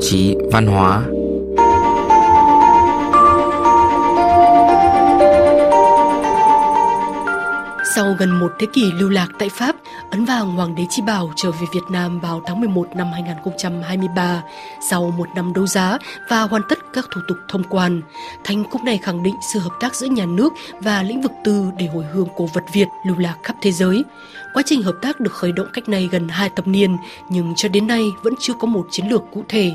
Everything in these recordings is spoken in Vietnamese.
chí văn hóa Sau gần một thế kỷ lưu lạc tại Pháp, ấn vàng Hoàng đế Chi Bảo trở về Việt Nam vào tháng 11 năm 2023 sau một năm đấu giá và hoàn tất các thủ tục thông quan. Thành cúc này khẳng định sự hợp tác giữa nhà nước và lĩnh vực tư để hồi hương cổ vật Việt lưu lạc khắp thế giới. Quá trình hợp tác được khởi động cách này gần 2 thập niên, nhưng cho đến nay vẫn chưa có một chiến lược cụ thể.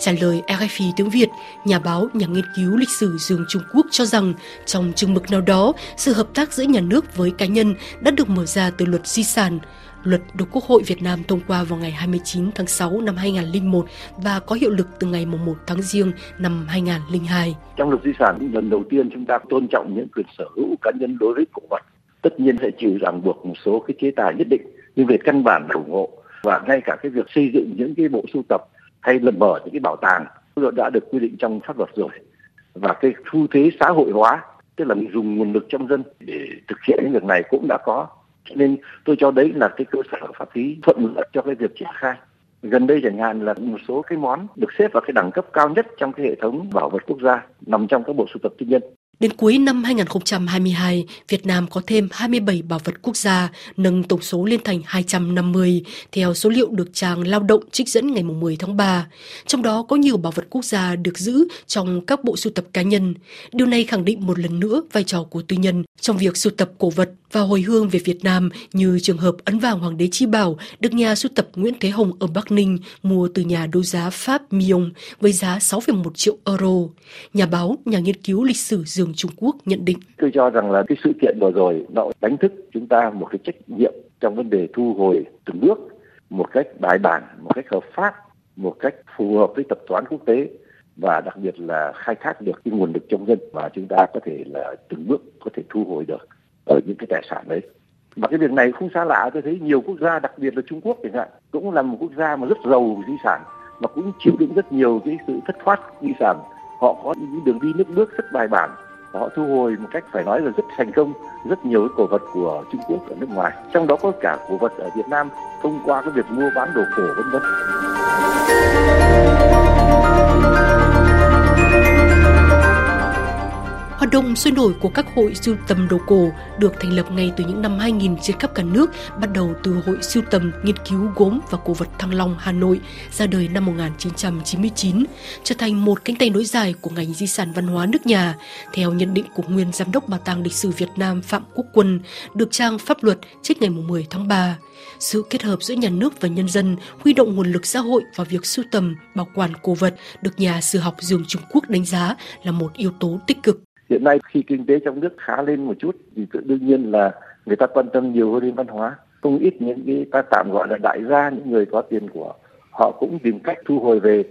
Trả lời RFI tiếng Việt, nhà báo, nhà nghiên cứu lịch sử Dương Trung Quốc cho rằng trong chừng mực nào đó, sự hợp tác giữa nhà nước với cá nhân đã được mở ra từ luật di sản. Luật được Quốc hội Việt Nam thông qua vào ngày 29 tháng 6 năm 2001 và có hiệu lực từ ngày 1 tháng Giêng năm 2002. Trong luật di sản lần đầu tiên chúng ta tôn trọng những quyền sở hữu cá nhân đối với cổ vật tất nhiên sẽ chịu ràng buộc một số cái chế tài nhất định, nhưng về căn bản là ủng hộ. Và ngay cả cái việc xây dựng những cái bộ sưu tập hay là mở những cái bảo tàng đã được quy định trong pháp luật rồi. Và cái xu thế xã hội hóa, tức là mình dùng nguồn lực trong dân để thực hiện cái việc này cũng đã có. Cho nên tôi cho đấy là cái cơ sở pháp lý thuận lợi cho cái việc triển khai. Gần đây chẳng hạn là một số cái món được xếp vào cái đẳng cấp cao nhất trong cái hệ thống bảo vật quốc gia, nằm trong các bộ sưu tập tư nhân. Đến cuối năm 2022, Việt Nam có thêm 27 bảo vật quốc gia, nâng tổng số lên thành 250, theo số liệu được trang Lao động trích dẫn ngày 10 tháng 3. Trong đó có nhiều bảo vật quốc gia được giữ trong các bộ sưu tập cá nhân. Điều này khẳng định một lần nữa vai trò của tư nhân trong việc sưu tập cổ vật và hồi hương về Việt Nam như trường hợp ấn vàng Hoàng đế Chi Bảo được nhà sưu tập Nguyễn Thế Hồng ở Bắc Ninh mua từ nhà đấu giá Pháp Mion với giá 6,1 triệu euro. Nhà báo, nhà nghiên cứu lịch sử Dương Trung Quốc nhận định. Tôi cho rằng là cái sự kiện vừa rồi nó đánh thức chúng ta một cái trách nhiệm trong vấn đề thu hồi từng bước một cách bài bản, một cách hợp pháp, một cách phù hợp với tập toán quốc tế và đặc biệt là khai thác được cái nguồn lực trong dân mà chúng ta có thể là từng bước có thể thu hồi được ở những cái tài sản đấy. Và cái việc này không xa lạ, tôi thấy nhiều quốc gia, đặc biệt là Trung Quốc chẳng hạn, cũng là một quốc gia mà rất giàu di sản, mà cũng chịu đựng rất nhiều cái sự thất thoát di sản. Họ có những đường đi nước bước rất bài bản, và họ thu hồi một cách phải nói là rất thành công rất nhiều cái cổ vật của Trung Quốc ở nước ngoài. Trong đó có cả cổ vật ở Việt Nam, thông qua cái việc mua bán đồ cổ vân vân. Hoạt động sôi nổi của các hội sưu tầm đồ cổ được thành lập ngay từ những năm 2000 trên khắp cả nước, bắt đầu từ Hội sưu tầm nghiên cứu gốm và cổ vật Thăng Long Hà Nội ra đời năm 1999, trở thành một cánh tay nối dài của ngành di sản văn hóa nước nhà. Theo nhận định của nguyên giám đốc Bảo tàng lịch sử Việt Nam Phạm Quốc Quân, được trang pháp luật trích ngày 10 tháng 3. Sự kết hợp giữa nhà nước và nhân dân huy động nguồn lực xã hội vào việc sưu tầm, bảo quản cổ vật được nhà sử học Dương Trung Quốc đánh giá là một yếu tố tích cực hiện nay khi kinh tế trong nước khá lên một chút, thì tự đương nhiên là người ta quan tâm nhiều hơn đến văn hóa. Không ít những cái ta tạm gọi là đại gia, những người có tiền của họ cũng tìm cách thu hồi về.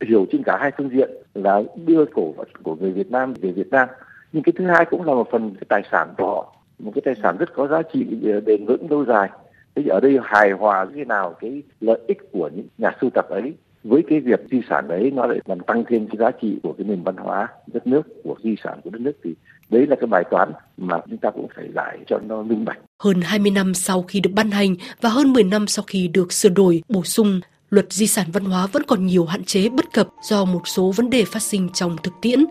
Hiểu trên cả hai phương diện là đưa cổ vật của người Việt Nam về Việt Nam. Nhưng cái thứ hai cũng là một phần cái tài sản của họ. Một cái tài sản rất có giá trị ờ, bền vững lâu dài. Thế ở đây hài hòa như thế nào cái lợi ích của những nhà sưu tập ấy với cái việc di sản đấy nó lại làm tăng thêm cái giá trị của cái nền văn hóa đất nước của di sản của đất nước thì đấy là cái bài toán mà chúng ta cũng phải giải cho nó minh bạch. Hơn 20 năm sau khi được ban hành và hơn 10 năm sau khi được sửa đổi, bổ sung, luật di sản văn hóa vẫn còn nhiều hạn chế bất cập do một số vấn đề phát sinh trong thực tiễn.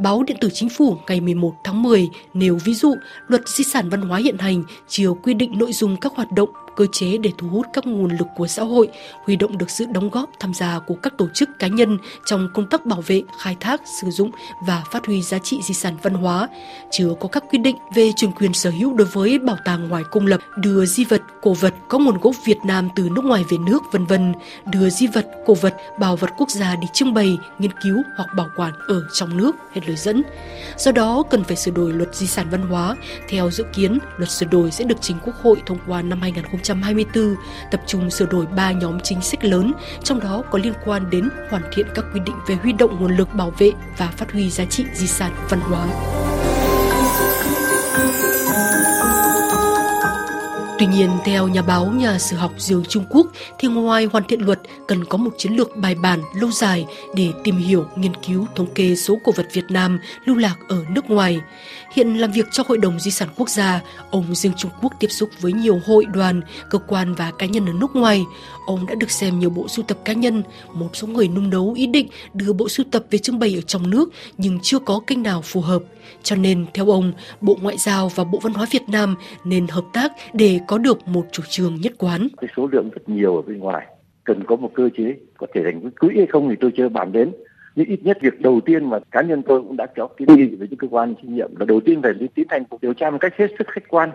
Báo Điện tử Chính phủ ngày 11 tháng 10 nêu ví dụ luật di sản văn hóa hiện hành chưa quy định nội dung các hoạt động cơ chế để thu hút các nguồn lực của xã hội, huy động được sự đóng góp tham gia của các tổ chức cá nhân trong công tác bảo vệ, khai thác, sử dụng và phát huy giá trị di sản văn hóa, chưa có các quy định về chủ quyền sở hữu đối với bảo tàng ngoài công lập, đưa di vật, cổ vật có nguồn gốc Việt Nam từ nước ngoài về nước vân vân, đưa di vật, cổ vật, bảo vật quốc gia đi trưng bày, nghiên cứu hoặc bảo quản ở trong nước, hết lời dẫn. Do đó cần phải sửa đổi luật di sản văn hóa. Theo dự kiến, luật sửa đổi sẽ được chính Quốc hội thông qua năm 2020 2024 tập trung sửa đổi ba nhóm chính sách lớn, trong đó có liên quan đến hoàn thiện các quy định về huy động nguồn lực bảo vệ và phát huy giá trị di sản văn hóa. Tuy nhiên, theo nhà báo nhà sử học Dương Trung Quốc, thì ngoài hoàn thiện luật cần có một chiến lược bài bản lâu dài để tìm hiểu, nghiên cứu, thống kê số cổ vật Việt Nam lưu lạc ở nước ngoài. Hiện làm việc cho Hội đồng Di sản Quốc gia, ông Dương Trung Quốc tiếp xúc với nhiều hội đoàn, cơ quan và cá nhân ở nước ngoài. Ông đã được xem nhiều bộ sưu tập cá nhân, một số người nung nấu ý định đưa bộ sưu tập về trưng bày ở trong nước nhưng chưa có kênh nào phù hợp. Cho nên, theo ông, Bộ Ngoại giao và Bộ Văn hóa Việt Nam nên hợp tác để có được một chủ trương nhất quán. Cái số lượng rất nhiều ở bên ngoài, cần có một cơ chế, có thể thành quỹ hay không thì tôi chưa bàn đến. Nhưng ít nhất việc đầu tiên mà cá nhân tôi cũng đã có kiến nghị với những cơ quan trách nhiệm là đầu tiên phải tiến hành cuộc điều tra một cách hết sức khách quan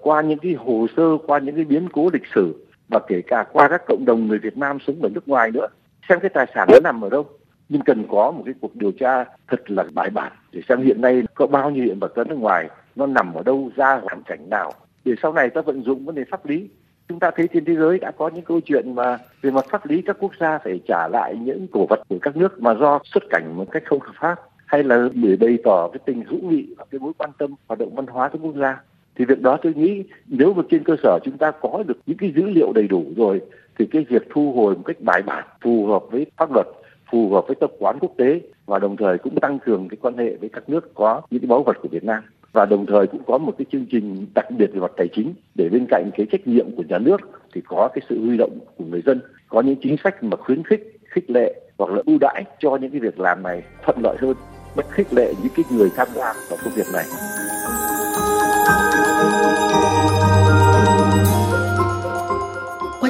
qua những cái hồ sơ, qua những cái biến cố lịch sử và kể cả qua các cộng đồng người Việt Nam sống ở nước ngoài nữa xem cái tài sản nó nằm ở đâu. Nhưng cần có một cái cuộc điều tra thật là bài bản để xem hiện nay có bao nhiêu hiện vật ở nước ngoài nó nằm ở đâu ra hoàn cảnh nào. Để sau này ta vận dụng vấn đề pháp lý chúng ta thấy trên thế giới đã có những câu chuyện mà về mặt pháp lý các quốc gia phải trả lại những cổ vật của các nước mà do xuất cảnh một cách không hợp pháp, hay là để bày tỏ cái tình hữu nghị và cái mối quan tâm, hoạt động văn hóa của quốc gia. Thì việc đó tôi nghĩ nếu mà trên cơ sở chúng ta có được những cái dữ liệu đầy đủ rồi, thì cái việc thu hồi một cách bài bản, phù hợp với pháp luật, phù hợp với tập quán quốc tế và đồng thời cũng tăng cường cái quan hệ với các nước có những cái báu vật của Việt Nam và đồng thời cũng có một cái chương trình đặc biệt về mặt tài chính, để bên cạnh cái trách nhiệm của nhà nước thì có cái sự huy động của người dân, có những chính sách mà khuyến khích khích lệ hoặc là ưu đãi cho những cái việc làm này thuận lợi hơn, bất khích lệ những cái người tham gia vào công việc này.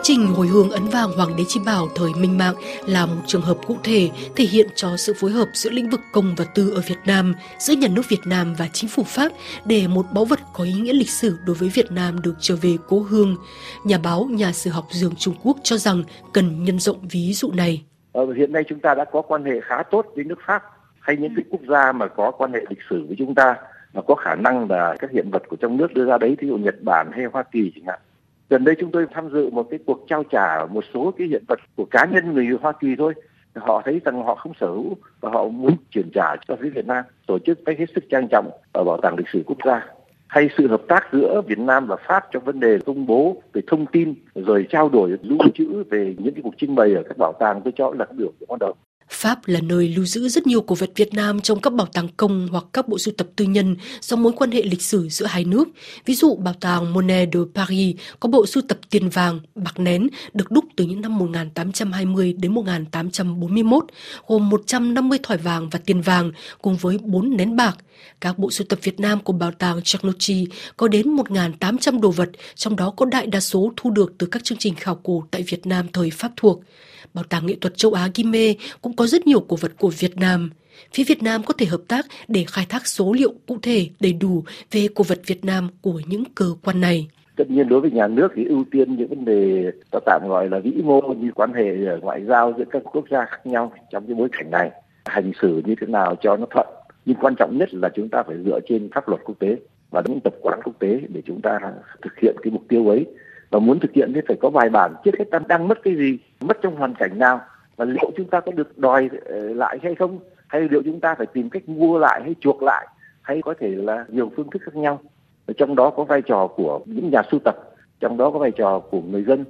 Trình hồi hương ấn vàng Hoàng đế Chi Bảo thời Minh Mạng là một trường hợp cụ thể thể hiện cho sự phối hợp giữa lĩnh vực công và tư ở Việt Nam, giữa nhà nước Việt Nam và chính phủ Pháp để một báu vật có ý nghĩa lịch sử đối với Việt Nam được trở về cố hương. Nhà báo, nhà sử học Dương Trung Quốc cho rằng cần nhân rộng ví dụ này. Ở hiện nay chúng ta đã có quan hệ khá tốt với nước Pháp hay những cái quốc gia mà có quan hệ lịch sử với chúng ta mà có khả năng là các hiện vật của trong nước đưa ra đấy, thí dụ Nhật Bản hay Hoa Kỳ chẳng hạn gần đây chúng tôi tham dự một cái cuộc trao trả một số cái hiện vật của cá nhân người Hoa Kỳ thôi. Họ thấy rằng họ không sở hữu và họ muốn chuyển trả cho phía Việt Nam, tổ chức cách hết sức trang trọng ở bảo tàng lịch sử quốc gia. Hay sự hợp tác giữa Việt Nam và Pháp trong vấn đề công bố về thông tin, rồi trao đổi lưu trữ về những cái cuộc trưng bày ở các bảo tàng tôi cho là biểu của con đầu Pháp là nơi lưu giữ rất nhiều cổ vật Việt Nam trong các bảo tàng công hoặc các bộ sưu tập tư nhân do mối quan hệ lịch sử giữa hai nước. Ví dụ, bảo tàng Monet de Paris có bộ sưu tập tiền vàng, bạc nén được đúc từ những năm 1820 đến 1841, gồm 150 thỏi vàng và tiền vàng cùng với 4 nén bạc. Các bộ sưu tập Việt Nam của bảo tàng Charnochi có đến 1.800 đồ vật, trong đó có đại đa số thu được từ các chương trình khảo cổ tại Việt Nam thời Pháp thuộc. Bảo tàng nghệ thuật châu Á Kim Mê cũng có rất nhiều cổ vật của Việt Nam. Phía Việt Nam có thể hợp tác để khai thác số liệu cụ thể đầy đủ về cổ vật Việt Nam của những cơ quan này. Tất nhiên đối với nhà nước thì ưu tiên những vấn đề ta tạm gọi là vĩ mô như quan hệ ngoại giao giữa các quốc gia khác nhau trong cái bối cảnh này. Hành xử như thế nào cho nó thuận. Nhưng quan trọng nhất là chúng ta phải dựa trên pháp luật quốc tế và những tập quán quốc tế để chúng ta thực hiện cái mục tiêu ấy và muốn thực hiện thì phải có bài bản trước hết ta đang mất cái gì, mất trong hoàn cảnh nào, và liệu chúng ta có được đòi ờ, lại hay không, hay liệu chúng ta phải tìm cách mua lại hay chuộc lại, hay có thể là nhiều phương thức khác nhau. Trong đó có vai trò của những nhà sưu tập, trong đó có vai trò của người dân.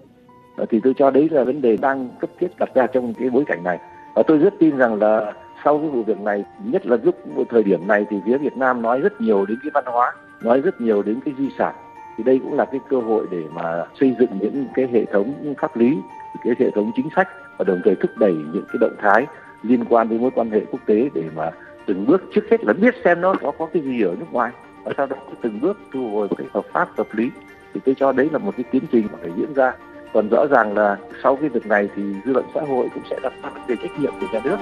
Thì tôi cho đấy là vấn đề đang cấp thiết đặt ra trong cái bối cảnh này. Và tôi rất tin rằng là sau cái vụ việc này, nhất là lúc thời điểm này thì phía Việt Nam nói rất nhiều đến cái văn hóa, nói rất nhiều đến cái di sản thì đây cũng là cái cơ hội để mà xây dựng những cái hệ thống pháp lý, cái hệ thống chính sách và đồng thời thúc đẩy những cái động thái liên quan đến mối quan hệ quốc tế để mà từng bước trước hết là biết xem nó có có cái gì ở nước ngoài và sau đó từng bước thu hồi một cái hợp pháp, hợp lý. Thì tôi cho đấy là một cái tiến trình mà phải diễn ra. Còn rõ ràng là sau cái việc này thì dư luận xã hội cũng sẽ đặt ra vấn đề trách nhiệm của nhà nước.